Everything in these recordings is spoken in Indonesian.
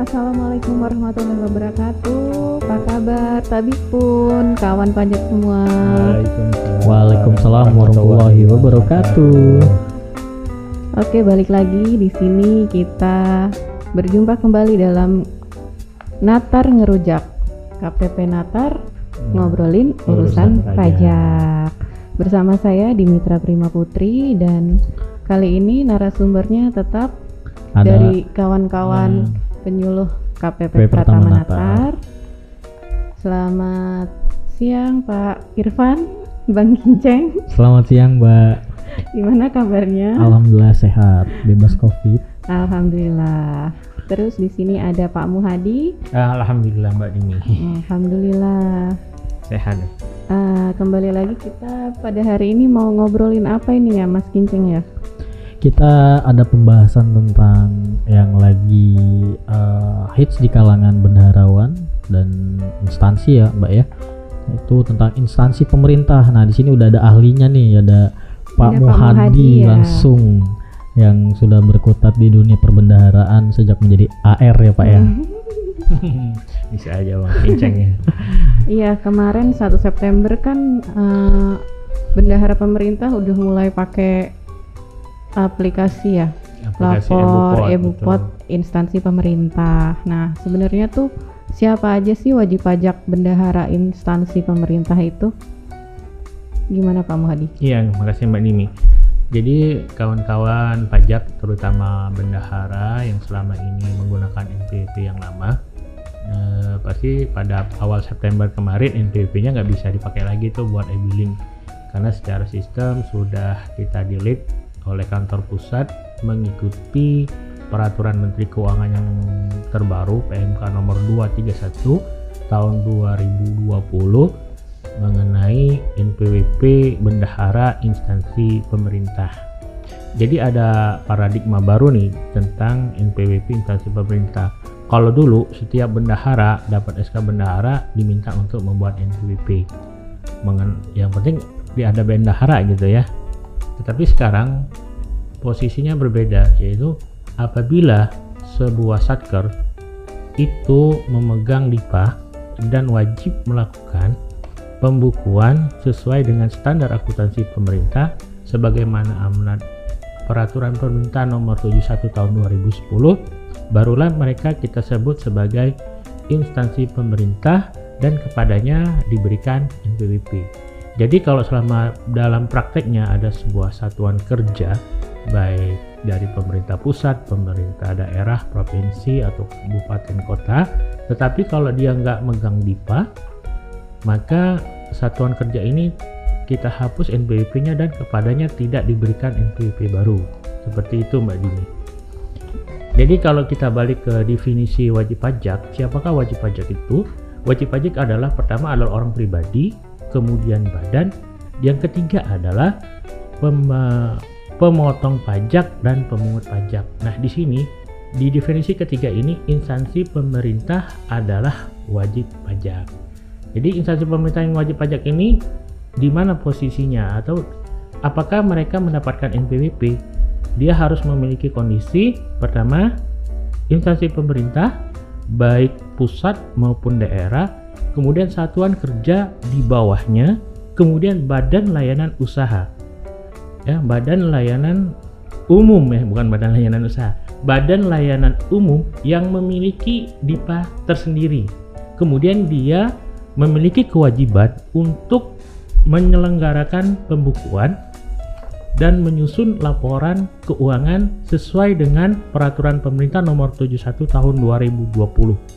Assalamualaikum warahmatullahi wabarakatuh. Apa kabar Tabik pun kawan pajak semua? Waalaikumsalam warahmatullahi wabarakatuh. Oke, balik lagi di sini kita berjumpa kembali dalam Natar Ngerujak. KPP Natar ngobrolin urusan, Urusan pajak. Bersama saya Dimitra Prima Putri dan kali ini narasumbernya tetap Ada dari kawan-kawan Hmm. Penyuluh KPP Pratama Natar. Selamat siang Pak Irfan, Bang Kinceng. Selamat siang Mbak. Gimana kabarnya? Alhamdulillah sehat, bebas covid. Alhamdulillah. Terus di sini ada Pak Muhadi. Alhamdulillah Mbak Dini Alhamdulillah. sehat. Ah, kembali lagi kita pada hari ini mau ngobrolin apa ini ya Mas Kinceng ya? Kita ada pembahasan tentang yang lagi eh, hits di kalangan bendaharawan dan instansi ya Mbak ya. Itu tentang instansi pemerintah. Nah di sini udah ada ahlinya nih, ada Pak Pak Muhadi Muhadi ya. langsung yang sudah berkutat di dunia perbendaharaan sejak menjadi AR ya Pak ya. Bisa aja Bang Kinceng ya. Iya kemarin 1 September kan eh, bendahara pemerintah udah mulai pakai aplikasi ya Aplikasi lapor Ebupot, betul. instansi pemerintah. Nah sebenarnya tuh siapa aja sih wajib pajak bendahara instansi pemerintah itu? Gimana Pak Muhadi? Iya, makasih Mbak Dini. Jadi kawan-kawan pajak terutama bendahara yang selama ini menggunakan NPWP yang lama eh, pasti pada awal September kemarin NPWP-nya nggak bisa dipakai lagi tuh buat e-billing karena secara sistem sudah kita delete oleh kantor pusat mengikuti peraturan Menteri Keuangan yang terbaru PMK nomor 231 tahun 2020 mengenai NPWP bendahara instansi pemerintah. Jadi ada paradigma baru nih tentang NPWP instansi pemerintah. Kalau dulu setiap bendahara dapat SK bendahara diminta untuk membuat NPWP. Yang penting dia ada bendahara gitu ya. Tetapi sekarang posisinya berbeda yaitu apabila sebuah satker itu memegang DIPA dan wajib melakukan pembukuan sesuai dengan standar akuntansi pemerintah sebagaimana amanat peraturan pemerintah nomor 71 tahun 2010 barulah mereka kita sebut sebagai instansi pemerintah dan kepadanya diberikan NPWP. Jadi kalau selama dalam prakteknya ada sebuah satuan kerja baik dari pemerintah pusat, pemerintah daerah, provinsi atau kabupaten kota, tetapi kalau dia nggak megang DIPA, maka satuan kerja ini kita hapus NPWP-nya dan kepadanya tidak diberikan NPWP baru. Seperti itu Mbak Dini. Jadi kalau kita balik ke definisi wajib pajak, siapakah wajib pajak itu? Wajib pajak adalah pertama adalah orang pribadi, kemudian badan, yang ketiga adalah pem- pemotong pajak dan pemungut pajak. Nah, di sini di definisi ketiga ini instansi pemerintah adalah wajib pajak. Jadi instansi pemerintah yang wajib pajak ini di mana posisinya atau apakah mereka mendapatkan NPWP? Dia harus memiliki kondisi pertama instansi pemerintah baik pusat maupun daerah, kemudian satuan kerja di bawahnya, kemudian badan layanan usaha. Ya, badan layanan umum ya, bukan badan layanan usaha. Badan layanan umum yang memiliki DIPA tersendiri. Kemudian dia memiliki kewajiban untuk menyelenggarakan pembukuan dan menyusun laporan keuangan sesuai dengan peraturan pemerintah nomor 71 tahun 2020.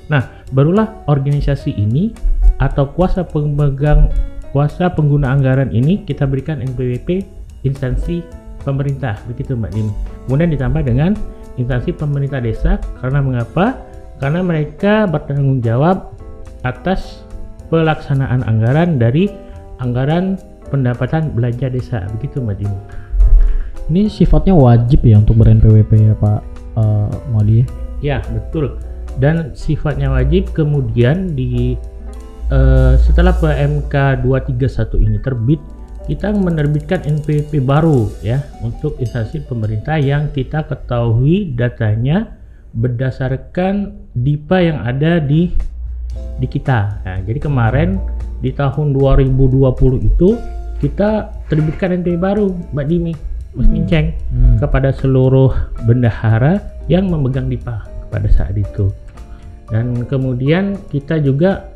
Nah, barulah organisasi ini atau kuasa pemegang kuasa pengguna anggaran ini kita berikan NPWP instansi pemerintah begitu Mbak Dim. Kemudian ditambah dengan instansi pemerintah desa karena mengapa? Karena mereka bertanggung jawab atas pelaksanaan anggaran dari anggaran pendapatan belanja desa begitu Mbak Dim. Ini sifatnya wajib ya untuk ber-NPWP ya Pak eh, Muhadi. Ya, betul. Dan sifatnya wajib kemudian di eh, setelah PMK 231 ini terbit, kita menerbitkan NPWP baru ya untuk instansi pemerintah yang kita ketahui datanya berdasarkan DIPA yang ada di di kita. Nah, jadi kemarin di tahun 2020 itu kita terbitkan NPWP baru, Mbak Dimi, Mas Hmm. kepada seluruh bendahara yang memegang DIPA pada saat itu. Dan kemudian kita juga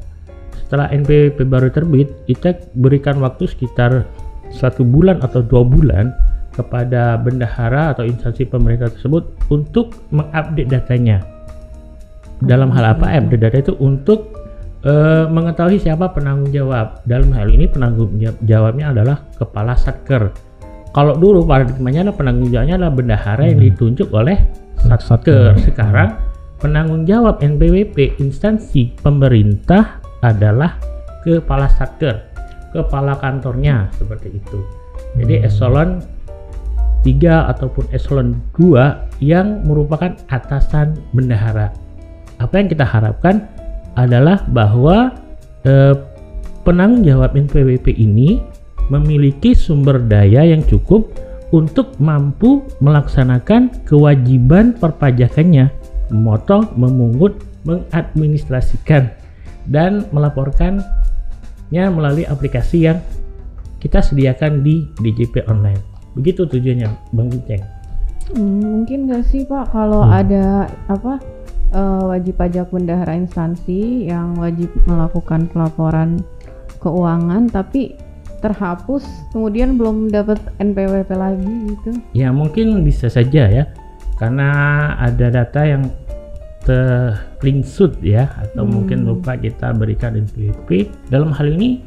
setelah NPWP baru terbit, kita berikan waktu sekitar satu bulan atau dua bulan kepada bendahara atau instansi pemerintah tersebut untuk mengupdate datanya. Dalam hal apa? Update data itu untuk eh, mengetahui siapa penanggung jawab. Dalam hal ini penanggung jawab- jawabnya adalah kepala satker. Kalau dulu paradigmanya adalah penanggung jawabnya adalah bendahara yang Hmm. ditunjuk oleh satker. Sekarang penanggung jawab NPWP instansi pemerintah adalah kepala satker, kepala kantornya seperti itu. Jadi Hmm. eselon 3 ataupun eselon 2 yang merupakan atasan bendahara. Apa yang kita harapkan adalah bahwa eh, penanggung jawab NPWP ini memiliki sumber daya yang cukup untuk mampu melaksanakan kewajiban perpajakannya, memotong, memungut, mengadministrasikan, dan melaporkannya melalui aplikasi yang kita sediakan di DJP online. Begitu tujuannya, Bang Ginceng. Hmm, mungkin nggak sih Pak kalau Hmm. ada apa eh, wajib pajak bendahara instansi yang wajib melakukan pelaporan keuangan tapi terhapus kemudian belum dapat NPWP lagi gitu. Ya mungkin bisa saja ya, karena ada data yang terlingsut ya, atau Hmm. mungkin lupa kita berikan NPWP. Dalam hal ini,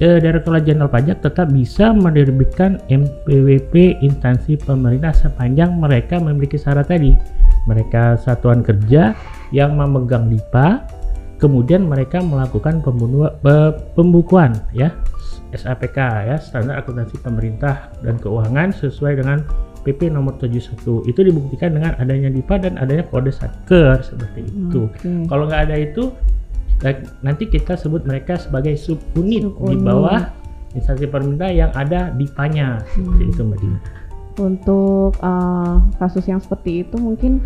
eh, Direktorat Jenderal Pajak tetap bisa menerbitkan NPWP instansi pemerintah sepanjang mereka memiliki syarat tadi. Mereka satuan kerja yang memegang DIPA, kemudian mereka melakukan pembunuh, pe- pembukuan ya SAPK ya standar akuntansi pemerintah dan keuangan sesuai dengan PP nomor 71 itu dibuktikan dengan adanya DIPA dan adanya kode satker seperti itu. Oke. Kalau nggak ada itu nanti kita sebut mereka sebagai subunit di Subunit. bawah instansi pemerintah yang ada DIPA-nya seperti Hmm. itu Mbak Dina. Untuk eh, kasus yang seperti itu mungkin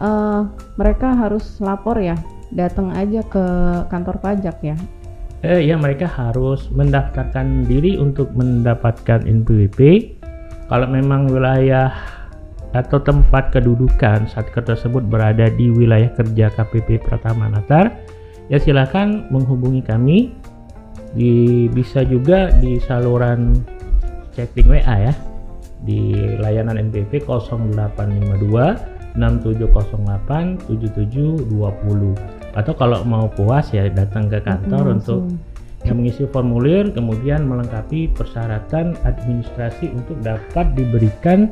eh, mereka harus lapor ya, datang aja ke kantor pajak ya. Eh, ya mereka harus mendaftarkan diri untuk mendapatkan NPWP. Kalau memang wilayah atau tempat kedudukan satker tersebut berada di wilayah kerja KPP Pratama Natar, ya silakan menghubungi kami. Di, bisa juga di saluran chatting WA ya di layanan NPWP 0852 6708 7720 atau kalau mau puas ya datang ke kantor untuk Langsung. yang mengisi formulir kemudian melengkapi persyaratan administrasi untuk dapat diberikan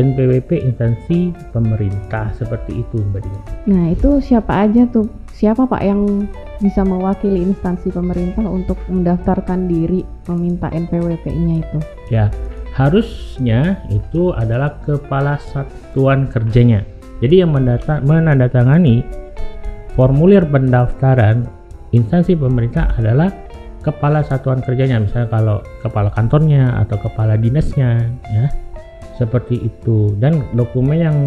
NPWP instansi pemerintah seperti itu Mbak Dina. Nah, itu siapa aja tuh? Siapa Pak yang bisa mewakili instansi pemerintah untuk mendaftarkan diri meminta NPWP-nya itu? Ya, harusnya itu adalah kepala satuan kerjanya. Jadi yang menandatangani formulir pendaftaran instansi pemerintah adalah kepala satuan kerjanya. Misalnya kalau kepala kantornya atau kepala dinasnya, ya seperti itu. Dan dokumen yang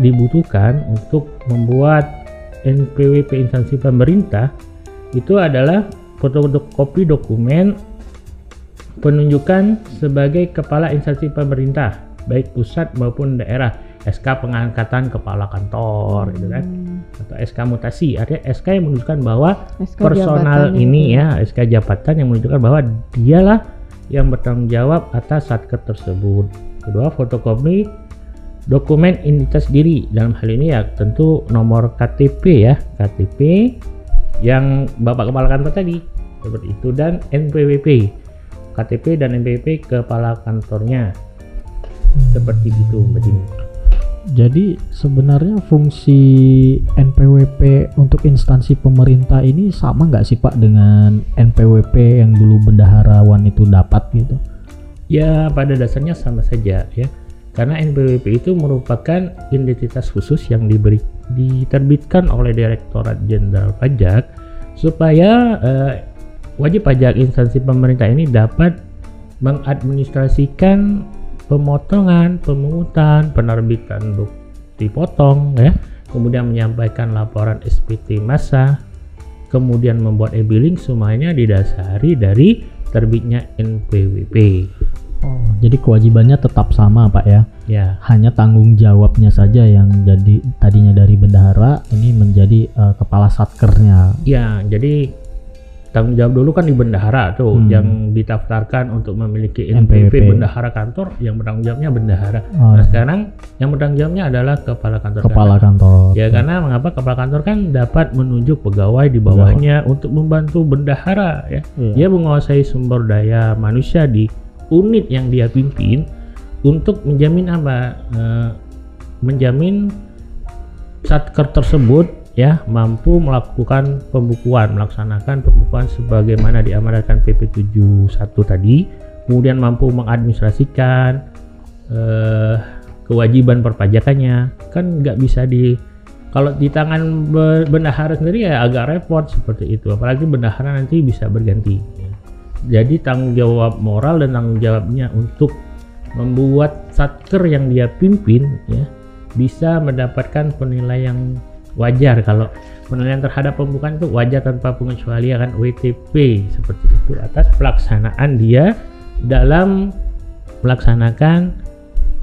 dibutuhkan untuk membuat NPWP instansi pemerintah itu adalah fotokopi dokumen penunjukan sebagai kepala instansi pemerintah baik pusat maupun daerah SK pengangkatan kepala kantor gitu kan. Hmm, atau SK mutasi artinya SK yang menunjukkan bahwa SK personal ini itu ya SK jabatan yang menunjukkan bahwa dialah yang bertanggung jawab atas satker tersebut. Kedua fotokopi dokumen identitas diri. Dalam hal ini ya tentu nomor KTP ya KTP yang bapak kepala kantor tadi seperti itu dan NPWP KTP dan NPWP kepala kantornya. Seperti itu Mbak Dini. Jadi sebenarnya fungsi NPWP untuk instansi pemerintah ini sama nggak sih Pak dengan NPWP yang dulu bendaharawan itu dapat gitu? Ya pada dasarnya sama saja ya karena NPWP itu merupakan identitas khusus yang diberi diterbitkan oleh Direktorat Jenderal Pajak supaya eh, wajib pajak instansi pemerintah ini dapat mengadministrasikan pemotongan, pemungutan, penerbitan bukti potong ya kemudian menyampaikan laporan SPT massa, kemudian membuat e-billing semuanya didasari dari terbitnya NPWP. Oh, jadi kewajibannya tetap sama Pak ya. Ya, Hanya tanggung jawabnya saja yang jadi tadinya dari bendahara ini menjadi eh, kepala satkernya. ya jadi tanggung jawab dulu kan di bendahara tuh Hmm. yang didaftarkan untuk memiliki. NPWP bendahara kantor yang bertanggung jawabnya bendahara. Oh, Nah, sekarang yang bertanggung jawabnya adalah kepala kantor. kepala kantor. kantor. Ya karena mengapa kepala kantor kan dapat menunjuk pegawai di bawahnya untuk membantu bendahara ya. Iya. Dia menguasai sumber daya manusia di unit yang dia pimpin untuk menjamin apa? Eh, menjamin satker tersebut ya mampu melakukan pembukuan, melaksanakan pembukuan sebagaimana diamanatkan PP 71 tadi, kemudian mampu mengadministrasikan eh, kewajiban perpajakannya. Kan nggak bisa di kalau di tangan be- bendahara sendiri ya agak repot seperti itu, apalagi bendahara nanti bisa berganti. Jadi tanggung jawab moral dan tanggung jawabnya untuk membuat satker yang dia pimpin ya bisa mendapatkan penilaian yang wajar kalau penilaian terhadap pembukaan itu wajar tanpa pengecualian kan WTP seperti itu atas pelaksanaan dia dalam melaksanakan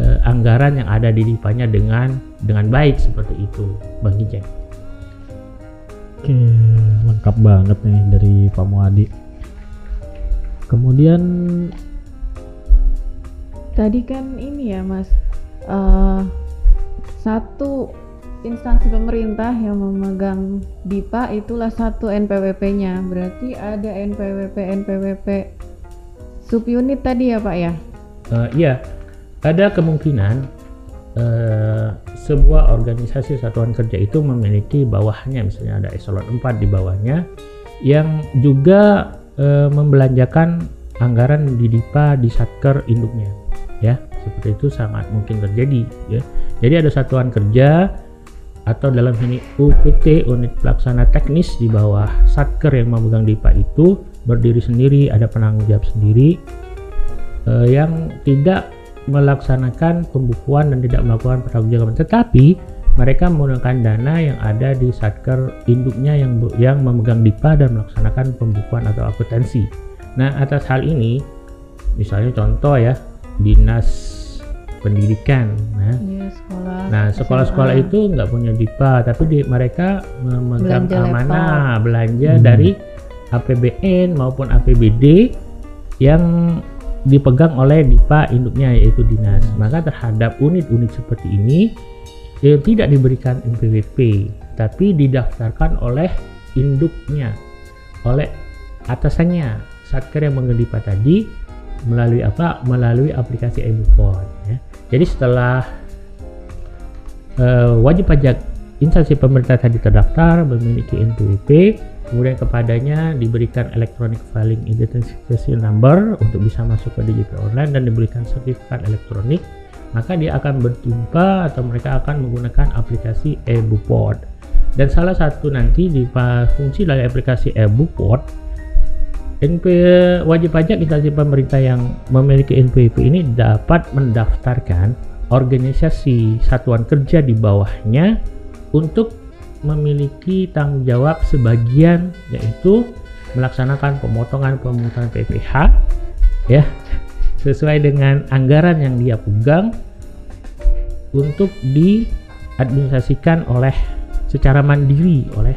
eh, anggaran yang ada di dipanya dengan dengan baik seperti itu Bang Kijeng. Oke, lengkap banget nih dari Pak Muadi. Kemudian Tadi kan ini ya Mas, eh, satu instansi pemerintah yang memegang DIPA itulah satu NPWP-nya. Berarti ada NPWP NPWP subunit tadi ya Pak ya? Eh, iya, ada kemungkinan eh, sebuah organisasi satuan kerja itu memiliki bawahnya, misalnya ada eselon 4 di bawahnya, yang juga eh, membelanjakan anggaran di DIPA di satker induknya, ya seperti itu sangat mungkin terjadi, ya. Jadi ada satuan kerja atau dalam ini UPT unit pelaksana teknis di bawah satker yang memegang DIPA itu berdiri sendiri, ada penanggung jawab sendiri eh, yang tidak melaksanakan pembukuan dan tidak melakukan pertanggungjawaban tetapi mereka menggunakan dana yang ada di satker induknya yang yang memegang DIPA dan melaksanakan pembukuan atau akuntansi. Nah, atas hal ini misalnya contoh ya, Dinas Pendidikan. Nah, Iya sekolah. Nah, sekolah-sekolah itu nggak punya DIPA, tapi di, mereka memegang Belanja amanah belanja Hmm. dari APBN maupun APBD yang dipegang oleh DIPA induknya yaitu dinas. Maka terhadap unit-unit seperti ini eh, tidak diberikan NPWP, tapi didaftarkan oleh induknya, oleh atasannya. Satker yang DIPA tadi melalui apa? Melalui aplikasi e-Bupon. Jadi setelah eh, wajib pajak instansi pemerintah tadi terdaftar memiliki NPWP kemudian kepadanya diberikan electronic filing identification number untuk bisa masuk ke DJP online dan diberikan sertifikat elektronik maka dia akan berjumpa atau mereka akan menggunakan aplikasi e-Bupot dan salah satu nanti di fungsi dari aplikasi e-Bupot NP wajib pajak instansi pemerintah yang memiliki NPWP ini dapat mendaftarkan organisasi satuan kerja di bawahnya untuk memiliki tanggung jawab sebagian yaitu melaksanakan pemotongan pemungutan PPH ya sesuai dengan anggaran yang dia pegang untuk diadministrasikan oleh secara mandiri oleh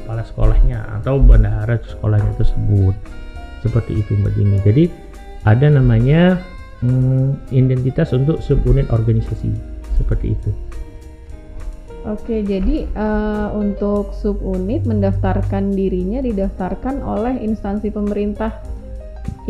kepala sekolahnya atau bendahara sekolahnya tersebut seperti itu Mbak Jimmy. Jadi ada namanya hmm, identitas untuk subunit organisasi. Seperti itu. Oke, jadi eh, untuk subunit mendaftarkan dirinya didaftarkan oleh instansi pemerintah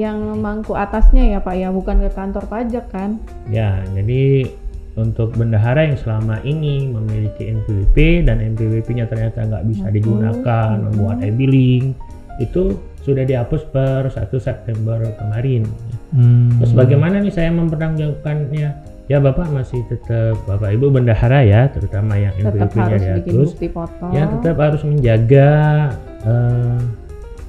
yang mangku atasnya ya Pak ya, bukan ke kantor pajak kan? Ya, jadi untuk bendahara yang selama ini memiliki NPWP dan NPWP-nya ternyata nggak bisa Mhm, digunakan membuat e-billing, itu sudah dihapus per 1 September kemarin. Hmm, Terus bagaimana nih saya mempertanggungjawabkannya? Ya Bapak masih tetap Bapak Ibu bendahara ya, terutama yang Tetap NPWP-nya harus bikin dihapus. bukti foto. Ya tetap harus menjaga eh,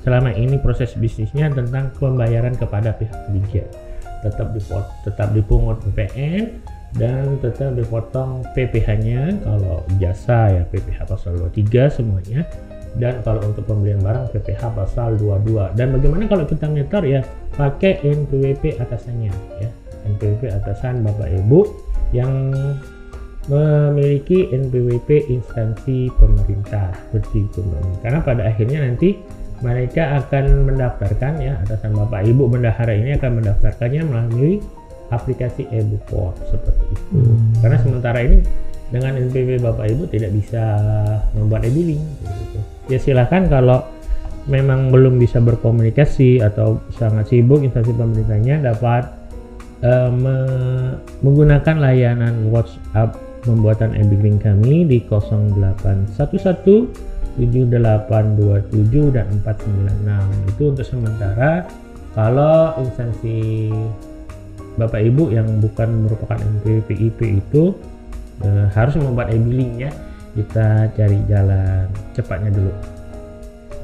selama ini proses bisnisnya tentang pembayaran kepada pihak ketiga. Tetap dipot, tetap dipungut PPN dan tetap dipotong PPh-nya kalau jasa ya PPh pasal 23 semuanya dan kalau untuk pembelian barang PPh pasal 22 dan bagaimana kalau kita nyetor ya pakai NPWP atasannya ya. NPWP atasan Bapak Ibu yang memiliki NPWP instansi pemerintah seperti itu karena pada akhirnya nanti mereka akan mendaftarkan ya atasan Bapak Ibu bendahara ini akan mendaftarkannya melalui aplikasi e-bukport seperti itu. Hmm. karena sementara ini dengan NPWP Bapak Ibu tidak bisa membuat e-billing gitu. ya silahkan kalau memang belum bisa berkomunikasi atau sangat sibuk instansi pemerintahnya dapat eh, me- menggunakan layanan WhatsApp pembuatan e-billing kami di 0811 7827 dan 496 itu untuk sementara kalau instansi Bapak Ibu yang bukan merupakan NPWP IP itu eh, harus membuat e-billing ya kita cari jalan cepatnya dulu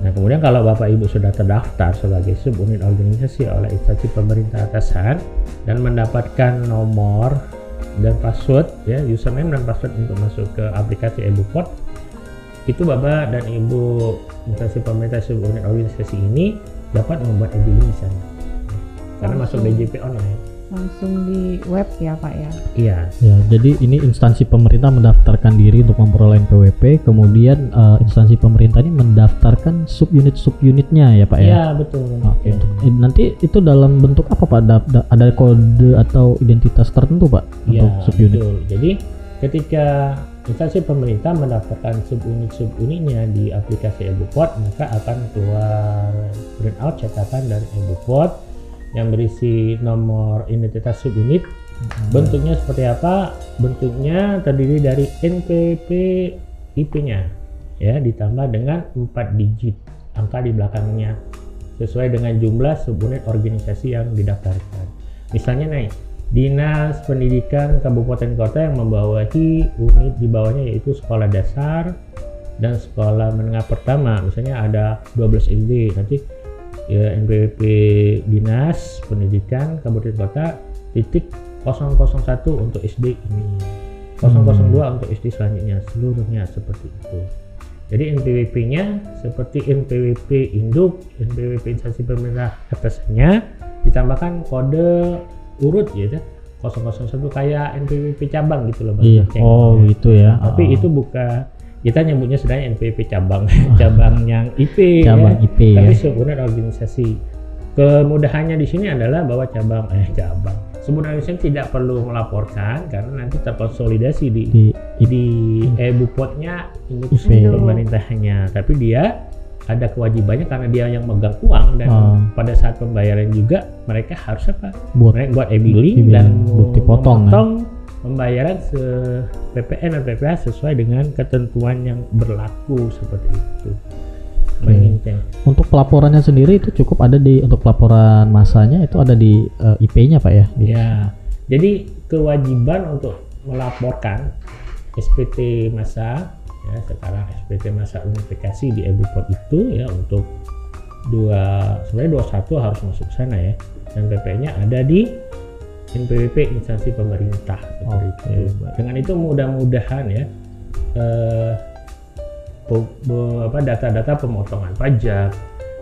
Nah kemudian kalau Bapak Ibu sudah terdaftar sebagai subunit organisasi oleh instansi pemerintah atasan dan mendapatkan nomor dan password ya username dan password untuk masuk ke aplikasi eBukport itu Bapak dan Ibu instansi pemerintah subunit organisasi ini dapat membuat e-billing di sana karena masuk. BJP online. Langsung di web ya Pak ya Iya. Ya, jadi ini instansi pemerintah mendaftarkan diri untuk memperoleh NPWP, kemudian eh, instansi pemerintah ini mendaftarkan subunit subunitnya ya Pak ya. Iya betul. Oke, Ya. untuk eh, nanti itu dalam bentuk apa Pak? Da- da- ada kode atau identitas tertentu Pak Iya, untuk subunit? betul. Jadi ketika instansi pemerintah mendaftarkan subunit-subunitnya di aplikasi eBukport, maka akan keluar printout cetakan dari eBukport yang berisi nomor identitas subunit. Bentuknya seperti apa? Bentuknya terdiri dari NPWP IP-nya ya ditambah dengan 4 digit angka di belakangnya sesuai dengan jumlah subunit organisasi yang didaftarkan. Misalnya nih, Dinas Pendidikan Kabupaten Kota yang membawahi unit di bawahnya yaitu sekolah dasar dan sekolah menengah pertama. Misalnya ada 12 SD, nanti ya, NPWP Dinas Pendidikan Kabupaten Kota titik 001 untuk SD ini. 002 untuk SD selanjutnya, seluruhnya seperti itu. Jadi NPWP-nya seperti NPWP induk, NPWP instansi pemerintah atasnya ditambahkan kode urut gitu 001 kayak NPWP cabang gitu loh Bang Iya. Oh, Ya. gitu ya. Tapi Oh. itu bukan kita nyebutnya sebenarnya NPWP cabang, cabang yang IP cabang ya. IP Tapi ya. subunit organisasi. Kemudahannya di sini adalah bahwa cabang eh cabang organisasi tidak perlu melaporkan karena nanti terkonsolidasi di Di di e-bupotnya ini IP. pemerintahnya tapi dia ada kewajibannya karena dia yang megang uang dan Oh. pada saat pembayaran juga mereka harus apa buat mereka buat e-billing E-billing, dan bukti potong, kan? Pembayaran se PPN dan PPH sesuai dengan ketentuan yang berlaku seperti itu. Inceng. untuk pelaporannya sendiri itu cukup ada di untuk pelaporan masanya itu ada di eh, IP-nya Pak ya. Ya, jadi kewajiban untuk melaporkan SPT masa ya sekarang SPT masa unifikasi di Ebupot itu ya untuk dua sebenarnya 21 harus masuk sana ya dan PP-nya ada di NPWP instansi pemerintah seperti Oke, itu. baik. Dengan itu mudah-mudahan ya eh, apa data-data pemotongan pajak,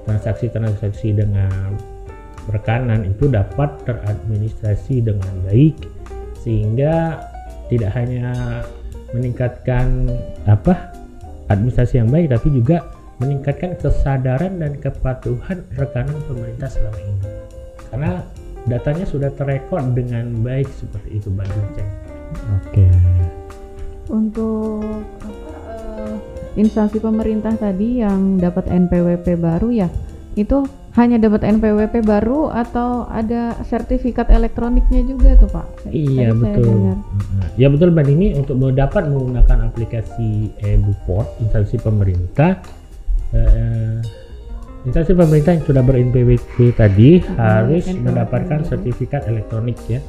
transaksi-transaksi dengan rekanan itu dapat teradministrasi dengan baik sehingga tidak hanya meningkatkan apa administrasi yang baik tapi juga meningkatkan kesadaran dan kepatuhan rekanan pemerintah selama ini karena datanya sudah terekod dengan baik seperti itu Mbak. Oke. untuk apa, eh, instansi pemerintah tadi yang dapat NPWP baru ya itu hanya dapat NPWP baru atau ada sertifikat elektroniknya juga tuh Pak? Iya Tadi betul. Ya betul Mbak ini untuk dapat menggunakan aplikasi e-Buport instansi pemerintah eh, instansi pemerintah yang sudah ber-NPWP tadi harus NPWP mendapatkan sertifikat elektronik ya.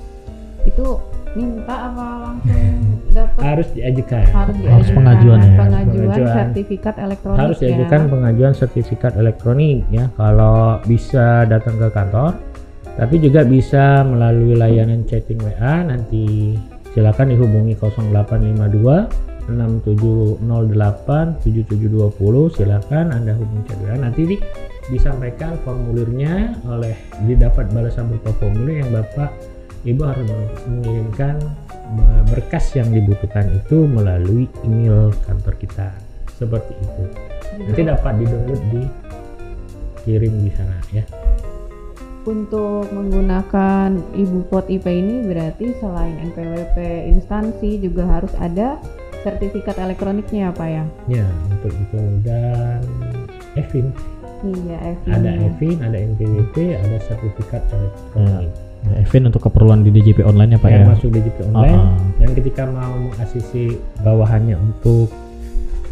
Itu minta apa langsung dapat? Harus diajukan. harus Harus diajukan pengajuan ya. pengajuan Pengajuan. sertifikat elektronik harus ya. diajukan pengajuan sertifikat elektronik ya kalau bisa datang ke kantor tapi juga bisa melalui layanan chatting WA nanti silakan dihubungi 0852 6708 7720 silakan Anda hubungi Cadura nanti di, disampaikan formulirnya oleh didapat balasan berupa formulir yang Bapak Ibu harus mengirimkan eh, berkas yang dibutuhkan itu melalui email kantor kita. Seperti itu. Nanti dapat di download dikirim di sana ya. Untuk menggunakan Ibu Pot IP ini berarti selain NPWP instansi juga harus ada sertifikat elektroniknya ya Pak ya? ya untuk itu dan EVIN Iya, EVIN. ada EVIN ada NPWP ada sertifikat elektronik Ya, Evin untuk keperluan di DJP online ya Pak yang ya. masuk DJP online Ah, ah. dan ketika mau mengasisi bawahannya untuk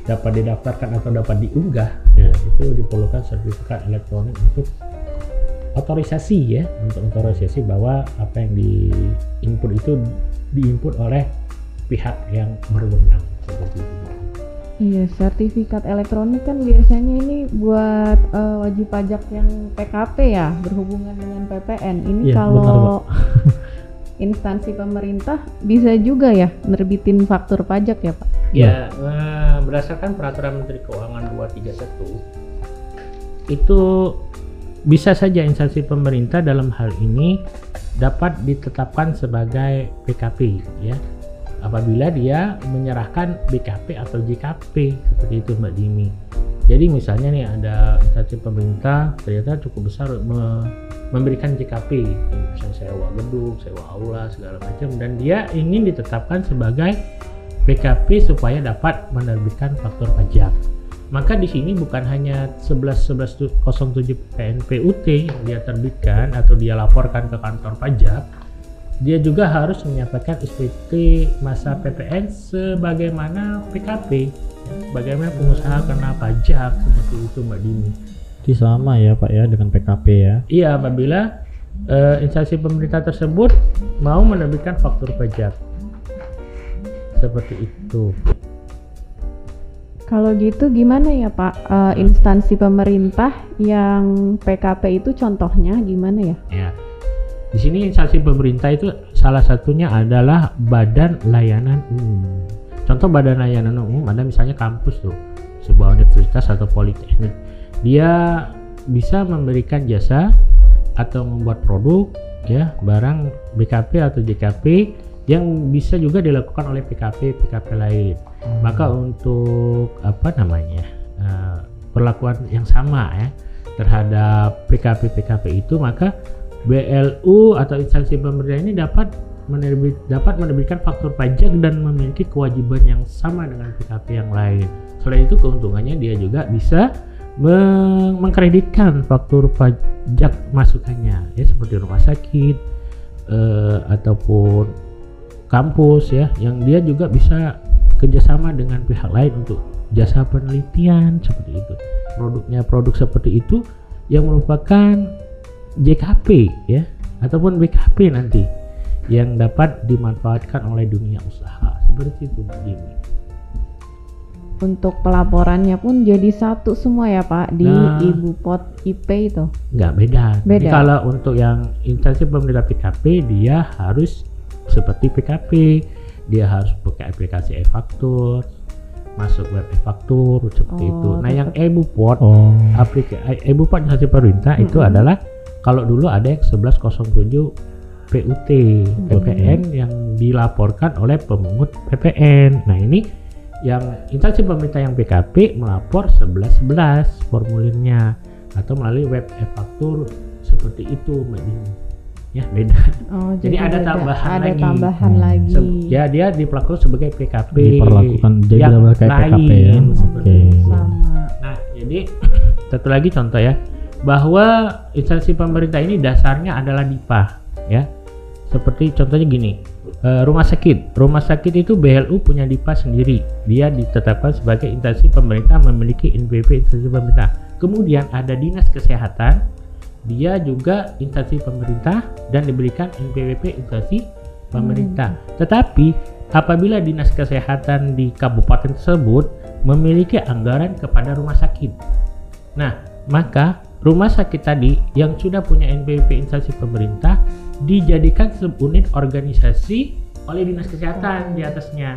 dapat didaftarkan atau dapat diunggah ya, itu diperlukan sertifikat elektronik untuk otorisasi ya untuk otorisasi bahwa apa yang di input itu diinput oleh pihak yang berwenang seperti itu Iya, sertifikat elektronik kan biasanya ini buat eh, wajib pajak yang PKP ya, berhubungan dengan PPN. Ini Iya, benar, kalau instansi pemerintah bisa juga ya nerbitin faktur pajak ya Pak? Ya, eh, berdasarkan peraturan Menteri Keuangan 231 itu bisa saja instansi pemerintah dalam hal ini dapat ditetapkan sebagai PKP ya. Apabila dia menyerahkan BKP atau JKP seperti itu Mbak Dimi. Jadi misalnya nih ada instansi pemerintah ternyata cukup besar me- memberikan JKP, misalnya sewa gedung, sewa aula segala macam dan dia ingin ditetapkan sebagai PKP supaya dapat menerbitkan faktur pajak. Maka di sini bukan hanya 11.1107 PNPUT yang dia terbitkan atau dia laporkan ke kantor pajak, dia juga harus menyampaikan SPT masa PPN sebagaimana PKP, ya, bagaimana pengusaha kena pajak seperti itu Mbak Dini. Jadi sama ya Pak ya dengan PKP ya. Iya, apabila eh, instansi pemerintah tersebut mau menerbitkan faktur pajak. Seperti itu. Kalau gitu gimana ya Pak Eh, instansi pemerintah yang PKP itu contohnya gimana ya? Ya. Di sini instansi pemerintah itu salah satunya adalah Badan Layanan Umum. Contoh Badan Layanan Umum ada misalnya kampus tuh, sebuah universitas atau politeknik. Dia bisa memberikan jasa atau membuat produk ya, barang BKP atau JKP yang bisa juga dilakukan oleh PKP PKP lain. Maka untuk apa namanya? eh, perlakuan yang sama ya terhadap PKP PKP itu maka BLU atau instansi pemerintah ini dapat menerbit dapat menerbitkan faktur pajak dan memiliki kewajiban yang sama dengan PKP yang lain. Selain itu keuntungannya dia juga bisa meng- mengkreditkan faktur pajak masukannya ya seperti rumah sakit eh, ataupun kampus ya yang dia juga bisa kerjasama dengan pihak lain untuk jasa penelitian seperti itu produknya produk seperti itu yang merupakan JKP ya ataupun BKP nanti yang dapat dimanfaatkan oleh dunia usaha seperti itu Mbak Jimmy. Untuk pelaporannya pun jadi satu semua ya Pak di Nah. Ibu Pot IP itu. nggak beda. Jadi Beda. kalau untuk yang instansi pemerintah PKP dia harus seperti PKP, dia harus pakai aplikasi e-faktur, masuk web e-faktur seperti Oh, itu. Nah, yang tetap. e-bupot, Oh. aplikasi e-bupot instansi pemerintah itu Mm-mm. adalah kalau dulu ada yang 1107 PUT PPN yang dilaporkan oleh pemungut PPN. Nah, ini yang instansi pemerintah yang PKP melapor 1111 formulirnya atau melalui web e-faktur seperti itu Mbak Dini. Ya, beda. Oh, Jadi ada beda. tambahan ada lagi. tambahan Hmm. lagi. Se- ya dia diperlakukan sebagai PKP Diperlakukan jadi yang PKP ya. lain, Oke. itu. Sama. Nah, jadi satu lagi contoh ya, bahwa instansi pemerintah ini dasarnya adalah DIPA, ya. Seperti contohnya gini, eh, rumah sakit, rumah sakit itu BLU punya DIPA sendiri, dia ditetapkan sebagai instansi pemerintah memiliki NPWP instansi pemerintah. Kemudian ada dinas kesehatan, dia juga instansi pemerintah dan diberikan NPWP instansi pemerintah. Tetapi apabila dinas kesehatan di kabupaten tersebut memiliki anggaran kepada rumah sakit. Nah, maka rumah sakit tadi yang sudah punya NPWP instansi pemerintah dijadikan subunit organisasi oleh dinas kesehatan di atasnya.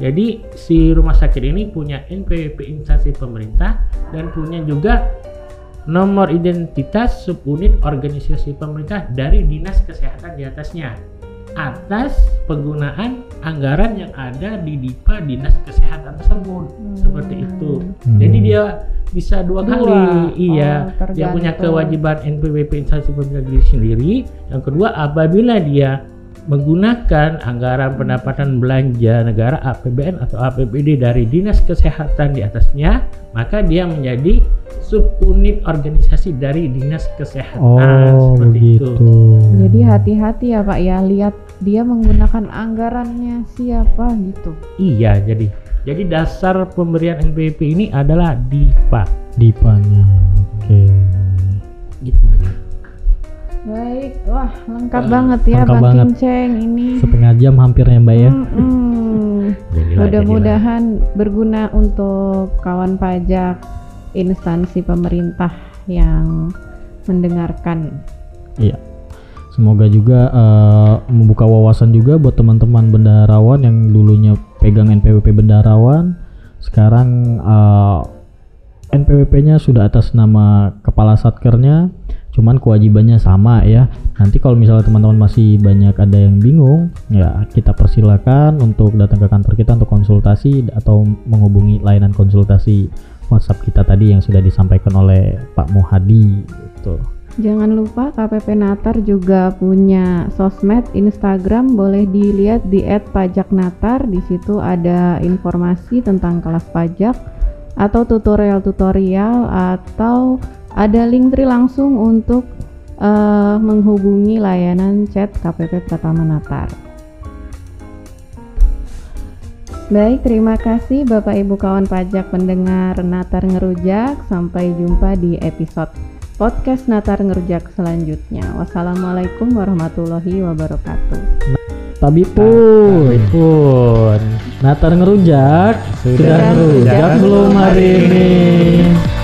Jadi si rumah sakit ini punya NPWP instansi pemerintah dan punya juga nomor identitas subunit organisasi pemerintah dari dinas kesehatan di atasnya atas penggunaan anggaran yang ada di DIPA dinas kesehatan tersebut seperti itu. Hmm. Jadi dia bisa dua, Dua. kali, iya. Oh, dia punya tergantung. kewajiban NPWP instansi pemerintah diri sendiri. Yang kedua apabila dia menggunakan anggaran pendapatan belanja negara APBN atau APBD dari dinas kesehatan di atasnya, maka dia menjadi subunit organisasi dari dinas kesehatan Oh, seperti begitu. itu. Jadi hati-hati ya Pak ya, lihat dia menggunakan anggarannya siapa gitu. Iya, jadi jadi dasar pemberian NPWP ini adalah DIPA. Dipanya. Wah lengkap Wah, banget ya lengkap Bang banget. Kinceng ini. Setengah jam hampir ya Mbak ya. Mudah-mudahan berguna untuk kawan pajak instansi pemerintah yang mendengarkan. Iya. Semoga juga eh, membuka wawasan juga buat teman-teman bendaharawan yang dulunya pegang NPWP bendaharawan, sekarang eh, NPWP-nya sudah atas nama kepala satkernya, cuman kewajibannya sama ya. Nanti kalau misalnya teman-teman masih banyak ada yang bingung, ya kita persilakan untuk datang ke kantor kita untuk konsultasi atau menghubungi layanan konsultasi WhatsApp kita tadi yang sudah disampaikan oleh Pak Muhadi. Gitu. Jangan lupa KPP Natar juga punya sosmed Instagram boleh dilihat di @pajaknatar. Di situ ada informasi tentang kelas pajak atau tutorial-tutorial atau ada link tree langsung untuk eh, menghubungi layanan chat KPP Pratama Natar. Baik, terima kasih Bapak Ibu kawan pajak pendengar Natar Ngerujak. Sampai jumpa di episode podcast Natar Ngerujak selanjutnya. Wassalamualaikum warahmatullahi wabarakatuh. Tabi pun. pun Natar ngerujak. Sudah, Sudah ngerujak ngerujak belum hari ini?